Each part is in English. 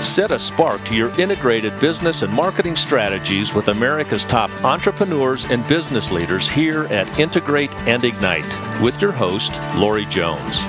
Set a spark to your integrated business and marketing strategies with America's top entrepreneurs and business leaders here at Integrate and Ignite with your host, Lori Jones.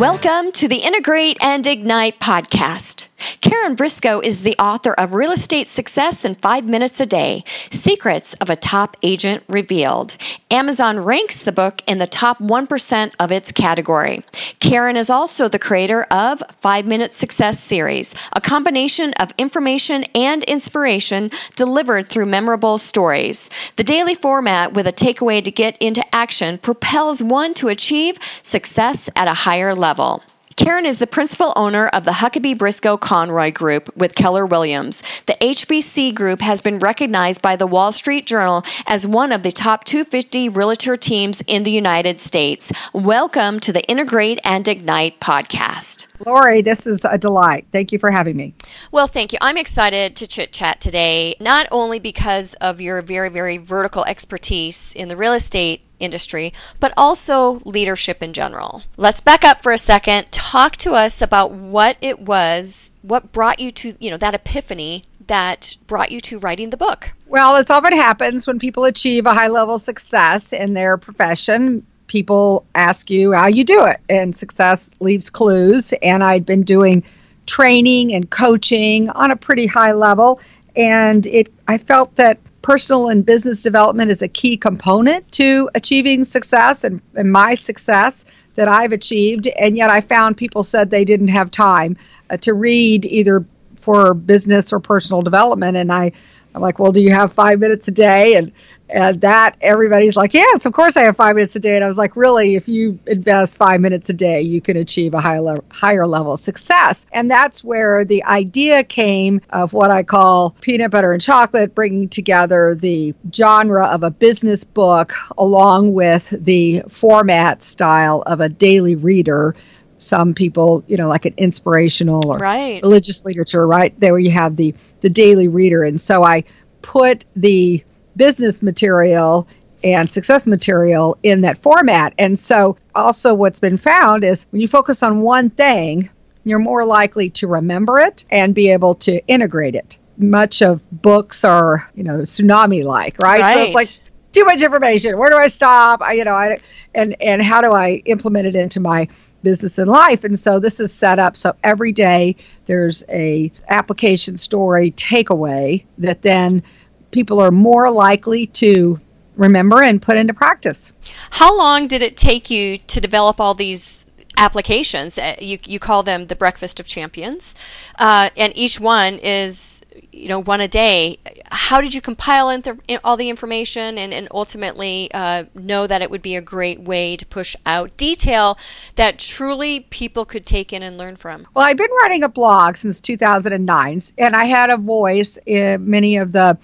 Welcome to the Integrate and Ignite podcast. Karen Briscoe is the author of Real Estate Success in Five Minutes a Day Secrets of a Top Agent Revealed. Amazon ranks the book in the top 1% of its category. Karen is also the creator of Five Minute Success series, a combination of information and inspiration delivered through memorable stories. The daily format with a takeaway to get into action propels one to achieve success at a higher level. Karen is the principal owner of the Huckabee Briscoe Conroy Group with Keller Williams. The HBC Group has been recognized by the Wall Street Journal as one of the top 250 realtor teams in the United States. Welcome to the Integrate and Ignite podcast. Lori, this is a delight. Thank you for having me. Well, thank you. I'm excited to chit chat today, not only because of your very, very vertical expertise in the real estate industry, but also leadership in general. Let's back up for a second. Talk to us about what it was, what brought you to, you know, that epiphany that brought you to writing the book. Well, it's all often happens when people achieve a high level success in their profession. People ask you how you do it, and success leaves clues. And I'd been doing training and coaching on a pretty high level, and it I felt that personal and business development is a key component to achieving success and, and my success that I've achieved. And yet I found people said they didn't have time uh, to read either for business or personal development. And I, I'm like, well, do you have five minutes a day? And and that everybody's like, yes, of course I have five minutes a day. And I was like, really, if you invest five minutes a day, you can achieve a higher level, higher level of success. And that's where the idea came of what I call peanut butter and chocolate, bringing together the genre of a business book along with the format style of a daily reader some people, you know, like an inspirational or right. religious literature, right? There you have the the daily reader. And so I put the business material and success material in that format. And so, also, what's been found is when you focus on one thing, you're more likely to remember it and be able to integrate it. Much of books are, you know, tsunami like, right? right? So it's like too much information. Where do I stop? I, you know, I, and and how do I implement it into my business and life? And so this is set up so every day there's a application story takeaway that then people are more likely to remember and put into practice. How long did it take you to develop all these applications? Uh, you, you call them the Breakfast of Champions, uh, and each one is you know one a day. How did you compile in the, all the information and, and ultimately uh, know that it would be a great way to push out detail that truly people could take in and learn from? Well, I've been writing a blog since 2009, and I had a voice in many of the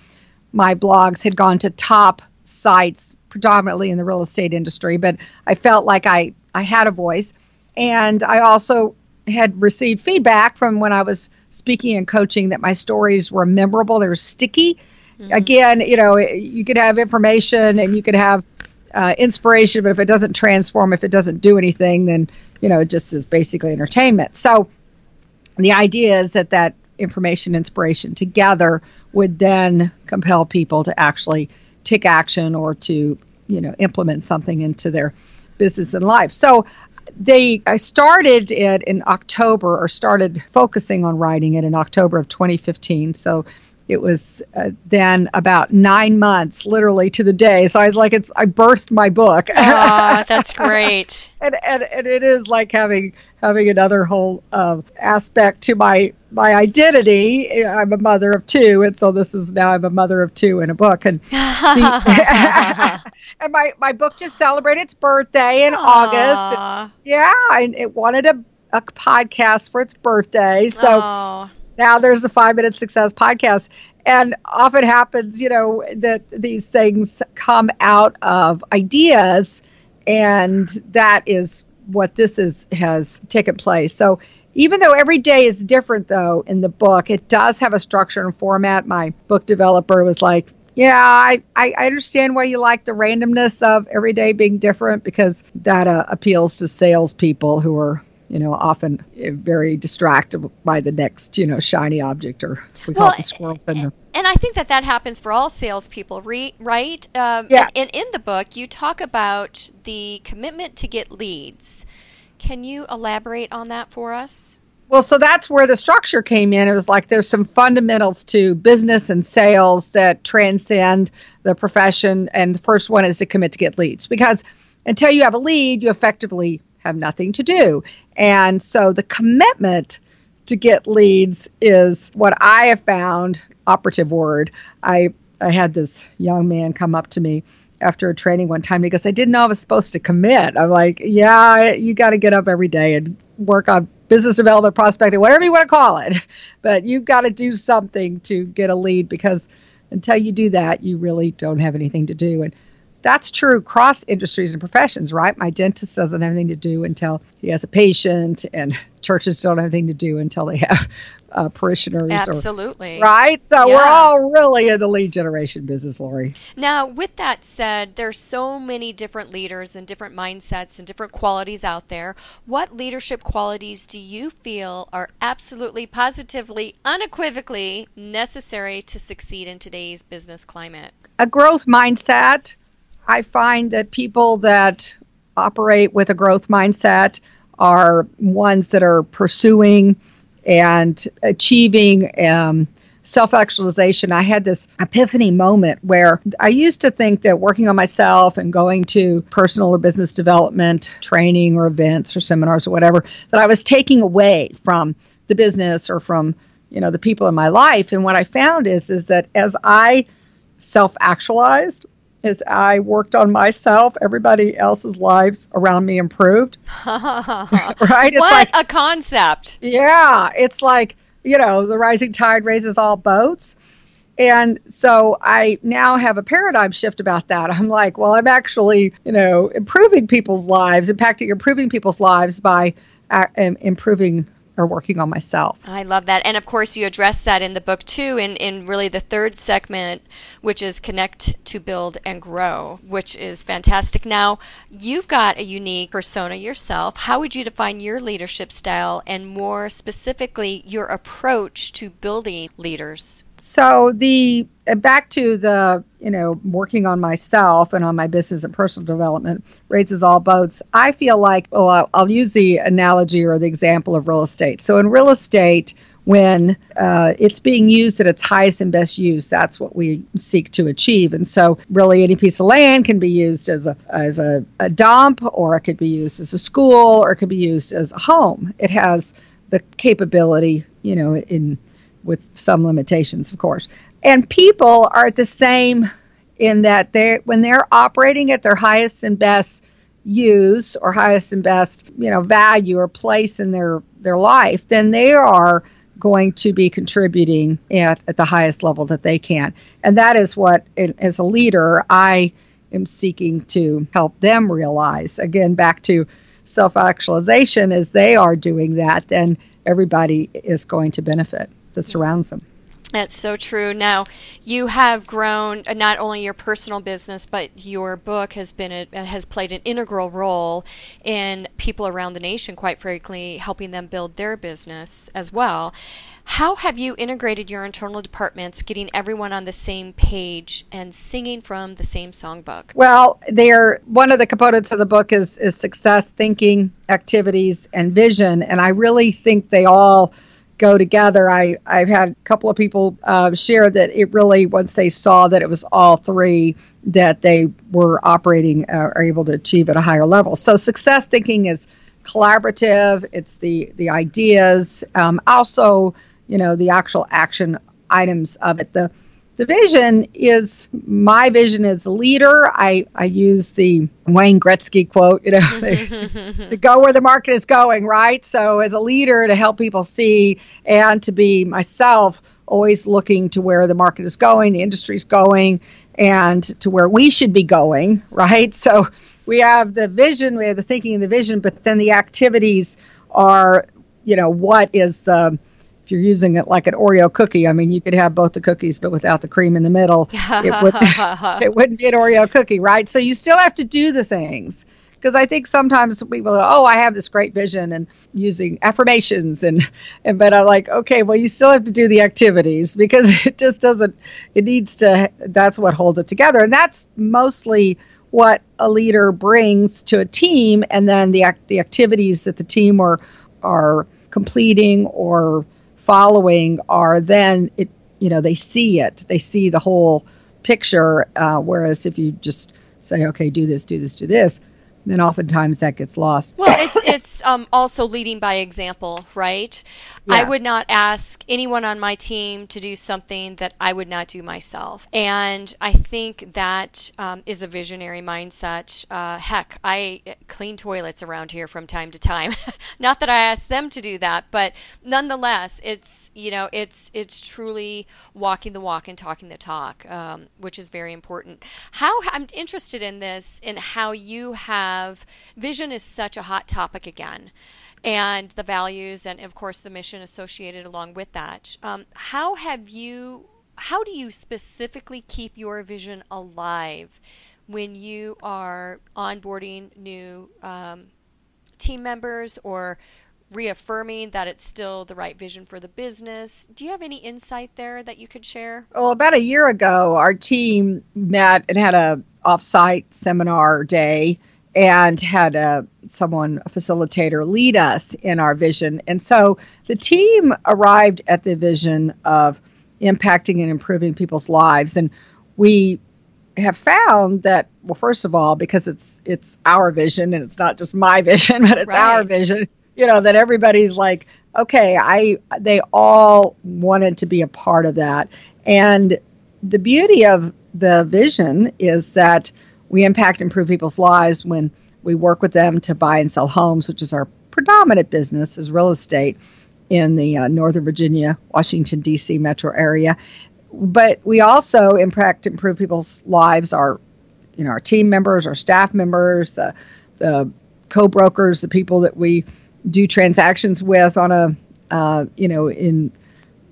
my blogs had gone to top sites predominantly in the real estate industry, but I felt like I, I had a voice. And I also had received feedback from when I was speaking and coaching that my stories were memorable, they were sticky. Mm-hmm. Again, you know, you could have information and you could have uh, inspiration, but if it doesn't transform, if it doesn't do anything, then, you know, it just is basically entertainment. So the idea is that that information inspiration together would then compel people to actually take action or to you know implement something into their business and life so they i started it in october or started focusing on writing it in october of 2015 so it was uh, then about nine months, literally to the day. So I was like, "It's I birthed my book." Oh, that's great. and, and and it is like having having another whole uh, aspect to my my identity. I'm a mother of two, and so this is now I'm a mother of two in a book. And the, and my my book just celebrated its birthday in Aww. August. And, yeah, and it wanted a a podcast for its birthday, so. Aww now there's a five minute success podcast. And often happens you know that these things come out of ideas and that is what this is has taken place. So even though every day is different though in the book it does have a structure and format. My book developer was like yeah i, I understand why you like the randomness of every day being different because that uh, appeals to salespeople who are you know, often eh, very distracted by the next, you know, shiny object or we well, call it the squirrels in the. And I think that that happens for all salespeople, re- right? Um, yes. And in the book, you talk about the commitment to get leads. Can you elaborate on that for us? Well, so that's where the structure came in. It was like there's some fundamentals to business and sales that transcend the profession. And the first one is to commit to get leads because until you have a lead, you effectively have nothing to do. And so the commitment to get leads is what I have found operative word. I I had this young man come up to me after a training one time because I didn't know I was supposed to commit. I'm like, yeah, you got to get up every day and work on business development, prospecting, whatever you want to call it. But you've got to do something to get a lead because until you do that, you really don't have anything to do. And that's true cross industries and professions, right? My dentist doesn't have anything to do until he has a patient, and churches don't have anything to do until they have uh, parishioners. Absolutely. Or, right? So Yeah. we're all really in the lead generation business, Lori. Now, with that said, there's so many different leaders and different mindsets and different qualities out there. What leadership qualities do you feel are absolutely, positively, unequivocally necessary to succeed in today's business climate? a growth mindset. I find that people that operate with a growth mindset are ones that are pursuing and achieving um, self actualization. I had this epiphany moment where I used to think that working on myself and going to personal or business development training or events or seminars or whatever, that I was taking away from the business or from you know the people in my life and what i found is is that as i self actualized as I worked on myself, everybody else's lives around me improved. right? It's what like, a concept! yeah, it's like, you know, the rising tide raises all boats. And so I now have a paradigm shift about that. I'm like, well, I'm actually, you know, improving people's lives, impacting, improving people's lives by uh, improving or working on myself. I love that. And of course, you address that in the book too, in, in really the third segment, which is connect to build and grow, which is fantastic. Now, you've got a unique persona yourself. How would you define your leadership style and more specifically, your approach to building leaders? So the uh, back to the you know working on myself and on my business and personal development raises all boats. I feel like well I'll, use the analogy or the example of real estate. So in real estate, when uh, it's being used at its highest and best use, that's what we seek to achieve. And so really any piece of land can be used as a as a, a dump, or it could be used as a school, or it could be used as a home. It has the capability, you know, in with some limitations, of course. And people are the same in that they when they're operating at their highest and best use or highest and best, you know, value or place in their their life, then they are going to be contributing at, at the highest level that they can. And that is what as a leader I am seeking to help them realize. Again, back to self-actualization as they are doing that, then everybody is going to benefit that surrounds them. That's so true. Now, you have grown uh, not only your personal business, but your book has been a, uh, has played an integral role in people around the nation. Quite frankly, helping them build their business as well. How have you integrated your internal departments, getting everyone on the same page and singing from the same songbook? Well, they're one of the components of the book is is success thinking, activities, and vision, and I really think they all go together. I, I've had a couple of people uh, share that it really, once they saw that it was all three, that they were operating uh, are able to achieve at a higher level. So success thinking is collaborative. It's the the ideas, um, also you know the actual action items of it. The the vision is my vision as a leader. I, I use the Wayne Gretzky quote, you know, to, to go where the market is going, right? So as a leader to help people see and to be myself always looking to where the market is going, the industry is going, and to where we should be going, right? So we have the vision, we have the thinking and the vision, but then the activities are, you know, what is the if you're using it like an Oreo cookie, I mean, you could have both the cookies, but without the cream in the middle, it, would, it wouldn't be an Oreo cookie, right? So you still have to do the things. because I think sometimes people are, oh, I have this great vision and using affirmations and and but I'm like, okay, well, you still have to do the activities because it just doesn't. It needs to. That's what holds it together, and that's mostly what a leader brings to a team, and then the the activities that the team are are completing or following are then it you know they see it. They see the whole picture uh, whereas if you just say okay do this do this do this then oftentimes that gets lost. Well, it's it's um, also leading by example, right? Yes. I would not ask anyone on my team to do something that I would not do myself, and I think that um, is a visionary mindset. Uh, heck, I clean toilets around here from time to time. not that I ask them to do that, but nonetheless, it's you know it's it's truly walking the walk and talking the talk, um, which is very important. How I'm interested in this in how you have have vision is such a hot topic again and the values and of course the mission associated along with that um, how have you how do you specifically keep your vision alive when you are onboarding new um, team members or reaffirming that it's still the right vision for the business. Do you have any insight there that you could share? Well, about a year ago, our team met and had a offsite seminar day and had a, someone, a facilitator, lead us in our vision. And so the team arrived at the vision of impacting and improving people's lives. And we have found that, well, first of all, because it's it's our vision and it's not just my vision, but it's right. our vision. You know that everybody's like, okay, I they all wanted to be a part of that. And the beauty of the vision is that we impact and improve people's lives when we work with them to buy and sell homes, which is our predominant business, is real estate in the uh, Northern Virginia, Washington, D.C. metro area. But we also impact improve people's lives, our you know, our team members, our staff members, the, the co-brokers, the people that we do transactions with on a, uh, you know, in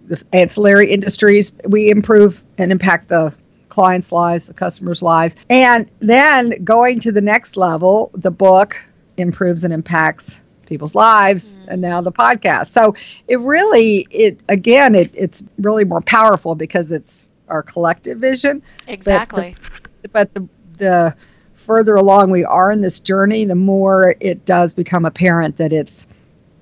the ancillary industries. We improve and impact the clients' lives, the customers' lives. And then going to the next level, the book improves and impacts people's lives mm-hmm. and now the podcast. So it really it again it, it's really more powerful because it's our collective vision. Exactly. But the, but the the further along we are in this journey, the more it does become apparent that it's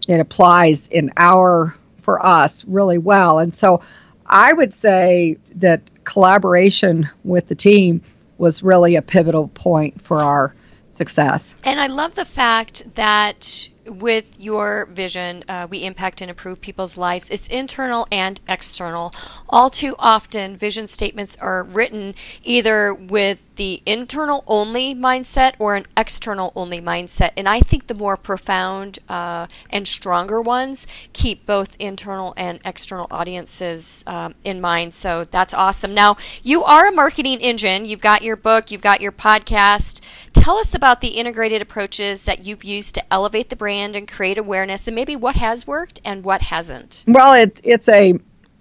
it applies in our for us really well. And so I would say that collaboration with the team was really a pivotal point for our success. And I love the fact that with your vision, uh, we impact and improve people's lives. It's internal and external. All too often, vision statements are written either with the internal only mindset or an external only mindset. And I think the more profound uh, and stronger ones keep both internal and external audiences um, in mind. So that's awesome. Now, you are a marketing engine. You've got your book, you've got your podcast. Tell us about the integrated approaches that you've used to elevate the brand and create awareness, and maybe what has worked and what hasn't. Well, it, it's a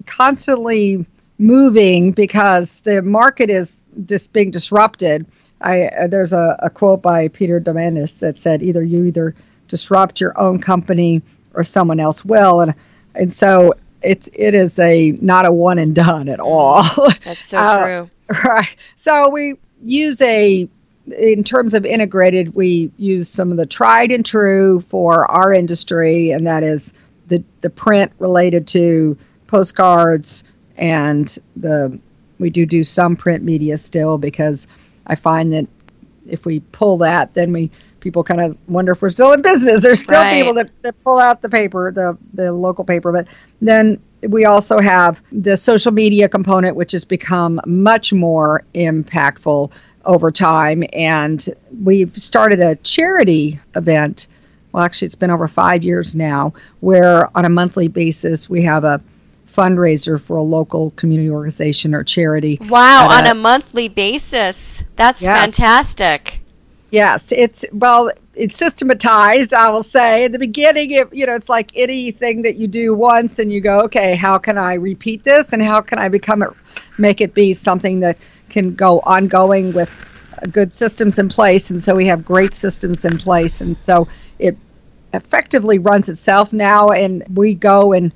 constantly moving because the market is just being disrupted. I uh, there's a, a quote by Peter Diamandis that said either you either disrupt your own company or someone else will, and and so it's it is a not a one and done at all. That's so uh, true. Right. So we use a in terms of integrated, we use some of the tried and true for our industry, and that is the the print related to postcards and the we do do some print media still because I find that if we pull that, then we people kind of wonder if we're still in business. There's still right. people that, that pull out the paper, the the local paper, but then we also have the social media component, which has become much more impactful over time. And we've started a charity event. Well, actually, it's been over five years now, where on a monthly basis we have a fundraiser for a local community organization or charity. Wow, on a, a monthly basis. That's yes. fantastic. Yes, it's well, it's systematized. I will say in the beginning, it, you know, it's like anything that you do once, and you go, okay, how can I repeat this, and how can I become it, make it be something that can go ongoing with good systems in place, and so we have great systems in place, and so it effectively runs itself now, and we go and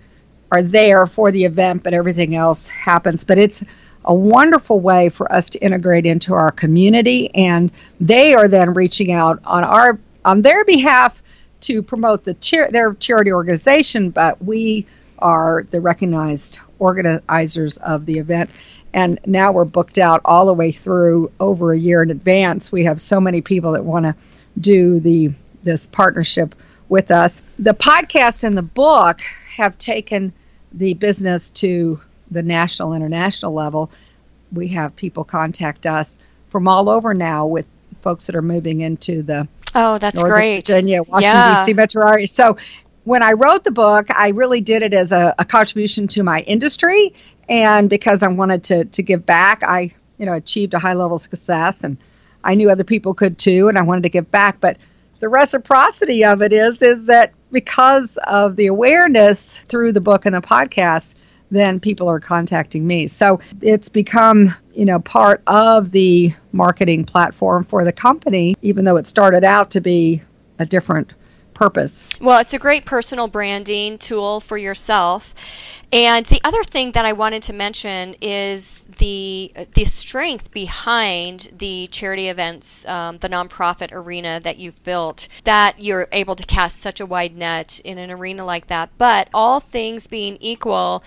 are there for the event, but everything else happens. But it's a wonderful way for us to integrate into our community, and they are then reaching out on our on their behalf to promote the char- their charity organization, but we are the recognized organizers of the event. And now we're booked out all the way through over a year in advance. We have so many people that want to do the this partnership with us. The podcast and the book have taken the business to the national international level. We have people contact us from all over now with folks that are moving into the Oh, that's Northern great. Virginia, Washington Yeah. D.C. metro area. So when I wrote the book, I really did it as a, a contribution to my industry, and because I wanted to to give back. I you know achieved a high level of success, and I knew other people could too, and I wanted to give back. But the reciprocity of it is is that because of the awareness through the book and the podcast then people are contacting me so it's become you know part of the marketing platform for the company even though it started out to be a different purpose Well, it's a great personal branding tool for yourself. And the other thing that I wanted to mention is the the strength behind the charity events, um, the nonprofit arena that you've built. That you're able to cast such a wide net in an arena like that. But all things being equal,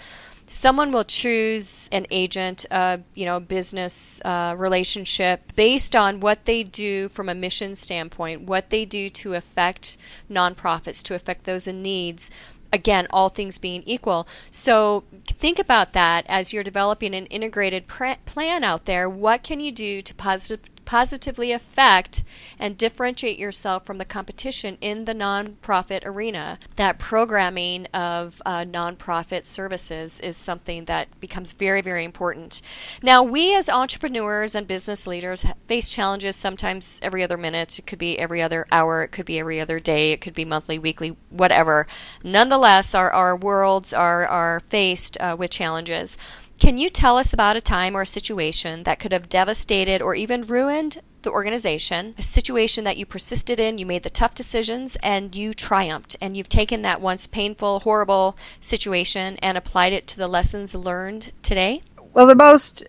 someone will choose an agent, uh, you know, business uh, relationship based on what they do from a mission standpoint, what they do to affect nonprofits, to affect those in needs. Again, all things being equal. So think about that as you're developing an integrated pr- plan out there. What can you do to positive, positively affect and differentiate yourself from the competition in the nonprofit arena. That programming of uh, nonprofit services is something that becomes very, very important. Now, we as entrepreneurs and business leaders face challenges sometimes every other minute. It could be every other hour. It could be every other day. It could be monthly, weekly, whatever. Nonetheless, our, our worlds are, are faced uh, with challenges. Can you tell us about a time or a situation that could have devastated or even ruined the organization, a situation that you persisted in, you made the tough decisions, and you triumphed, and you've taken that once painful, horrible situation and applied it to the lessons learned today? well the most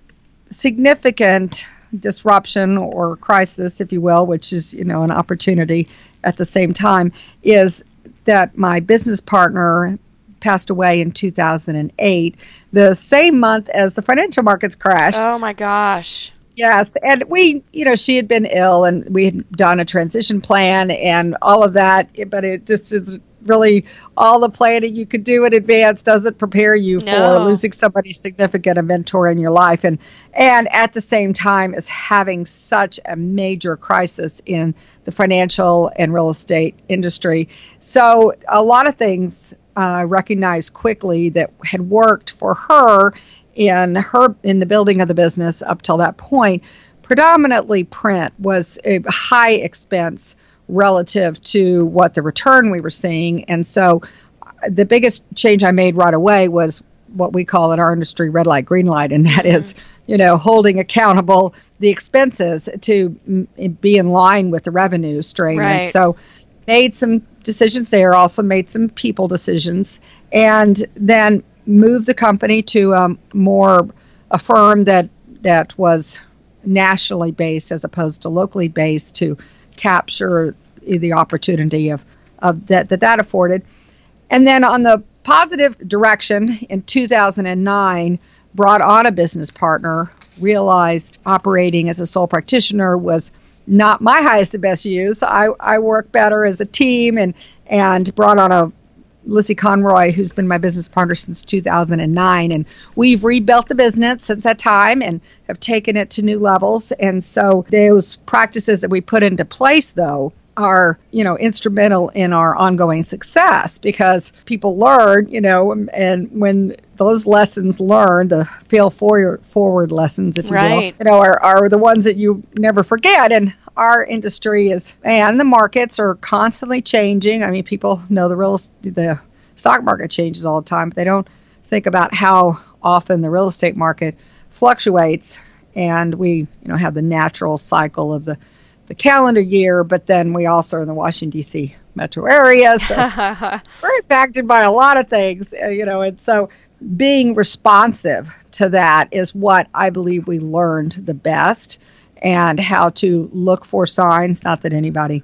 significant disruption or crisis if you will which is you know an opportunity at the same time is that my business partner passed away in 2008 the same month as the financial markets crashed Oh my gosh. Yes, and we, you know, she had been ill, and we had done a transition plan and all of that. But it just is really all the planning you could do in advance doesn't prepare you No. for losing somebody significant, a mentor in your life, and and at the same time as having such a major crisis in the financial and real estate industry. So a lot of things uh, recognized quickly that had worked for her in her in the building of the business up till that point predominantly print was a high expense relative to what the return we were seeing. And so uh, the biggest change i made right away was what we call in our industry red light green light and that is you know holding accountable the expenses to mm, be in line with the revenue stream. Right. and so made some decisions there, also made some people decisions, and then moved the company to um, more a firm that that was nationally based as opposed to locally based to capture the opportunity of, of that, that that afforded. And then on the positive direction in 2009, brought on a business partner, realized operating as a sole practitioner was not my highest and best use. I, I work better as a team and, and brought on a Lizzie Conroy, who's been my business partner since 2009. And we've rebuilt the business since that time and have taken it to new levels. And so those practices that we put into place, though, are you know instrumental in our ongoing success because people learn you know and when those lessons learned the fail forward forward lessons if you Right. will you know are, are the ones that you never forget and our industry is and the markets are constantly changing i mean people know the real the stock market changes all the time but they don't think about how often the real estate market fluctuates and we you know have the natural cycle of the the calendar year, but then we also are in the Washington D.C. metro area, so we're impacted by a lot of things, uh, you know, and so being responsive to that is what I believe we learned the best, and how to look for signs. Not that anybody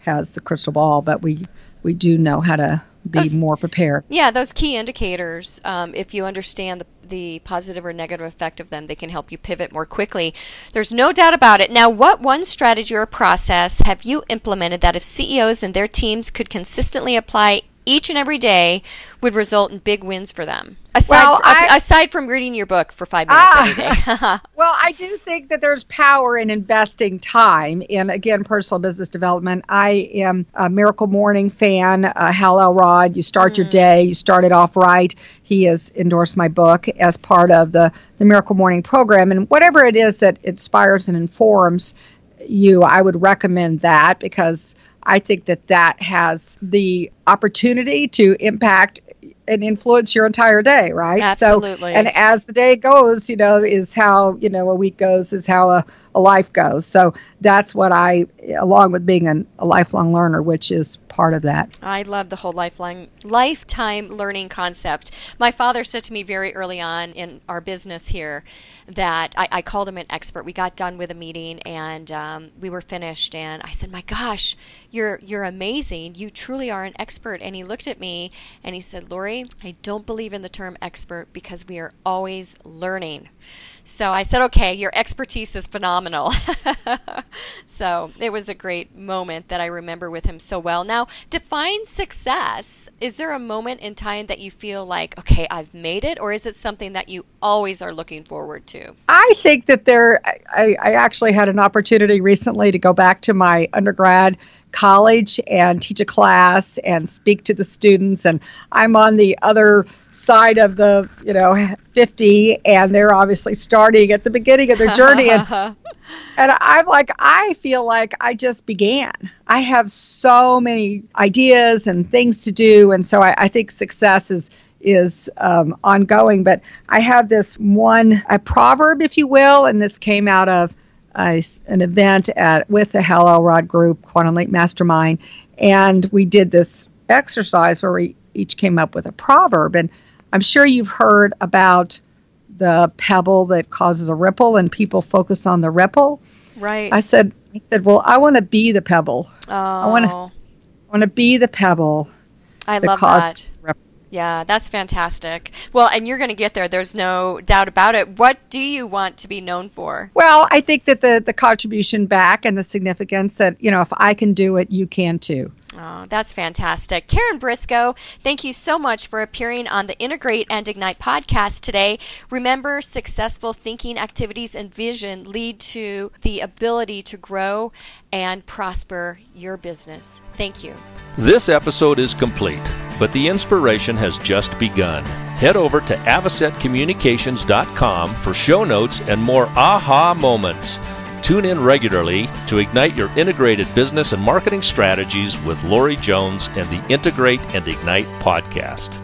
has the crystal ball, but we we do know how to be those, more prepared. Yeah, those key indicators. Um, if you understand the the positive or negative effect of them, they can help you pivot more quickly. There's no doubt about it. Now, what one strategy or process have you implemented that if CEOs and their teams could consistently apply each and every day would result in big wins for them. Aside, well, I, aside from reading your book for five minutes ah, every day. well, I do think that there's power in investing time in, again, personal business development. I am a Miracle Morning fan, uh, Hal Elrod. You start mm. your day, you start it off right. He has endorsed my book as part of the, the Miracle Morning program. And whatever it is that inspires and informs you, I would recommend that because I think that that has the opportunity to impact and influence your entire day, right? Absolutely. So, and as the day goes, you know, is how, you know, a week goes, is how a, a life goes. So that's what I, along with being an, a lifelong learner, which is part of that. I love the whole lifelong, lifetime learning concept. My father said to me very early on in our business here, that I, I, called him an expert. We got done with a meeting and um, we were finished, and I said, "My gosh, you're you're amazing. You truly are an expert." And he looked at me and he said, "Lori, I don't believe in the term expert because we are always learning." So I said, okay, your expertise is phenomenal. so it was a great moment that I remember with him so well. Now, define success. Is there a moment in time that you feel like, okay, I've made it, or is it something that you always are looking forward to? I think that there, I, I actually had an opportunity recently to go back to my undergrad college and teach a class and speak to the students. And I'm on the other side of the you know 50 and they're obviously starting at the beginning of their journey. And and I'm like I feel like I just began. I have so many ideas and things to do. And so I, I think success is is um, ongoing. But I have this one a proverb if you will and this came out of an event at with the Hal Elrod Group, Quantum Leap Mastermind, and we did this exercise where we each came up with a proverb. And I'm sure you've heard about the pebble that causes a ripple, and people focus on the ripple. Right. I said, I said, well, I want to be the pebble. Oh. I want to, want to be the pebble. I that love that. Yeah, that's fantastic. Well, and you're going to get there. There's no doubt about it. What do you want to be known for? Well, I think that the the contribution back and the significance that you know if I can do it, you can too. Oh, that's fantastic. Karen Briscoe, thank you so much for appearing on the Integrate and Ignite podcast today. Remember, successful thinking, activities, and vision lead to the ability to grow and prosper your business. Thank you. This episode is complete, but the inspiration has just begun. Head over to avocetcommunications.com for show notes and more aha moments. Tune in regularly to ignite your integrated business and marketing strategies with Lori Jones and the Integrate and Ignite podcast.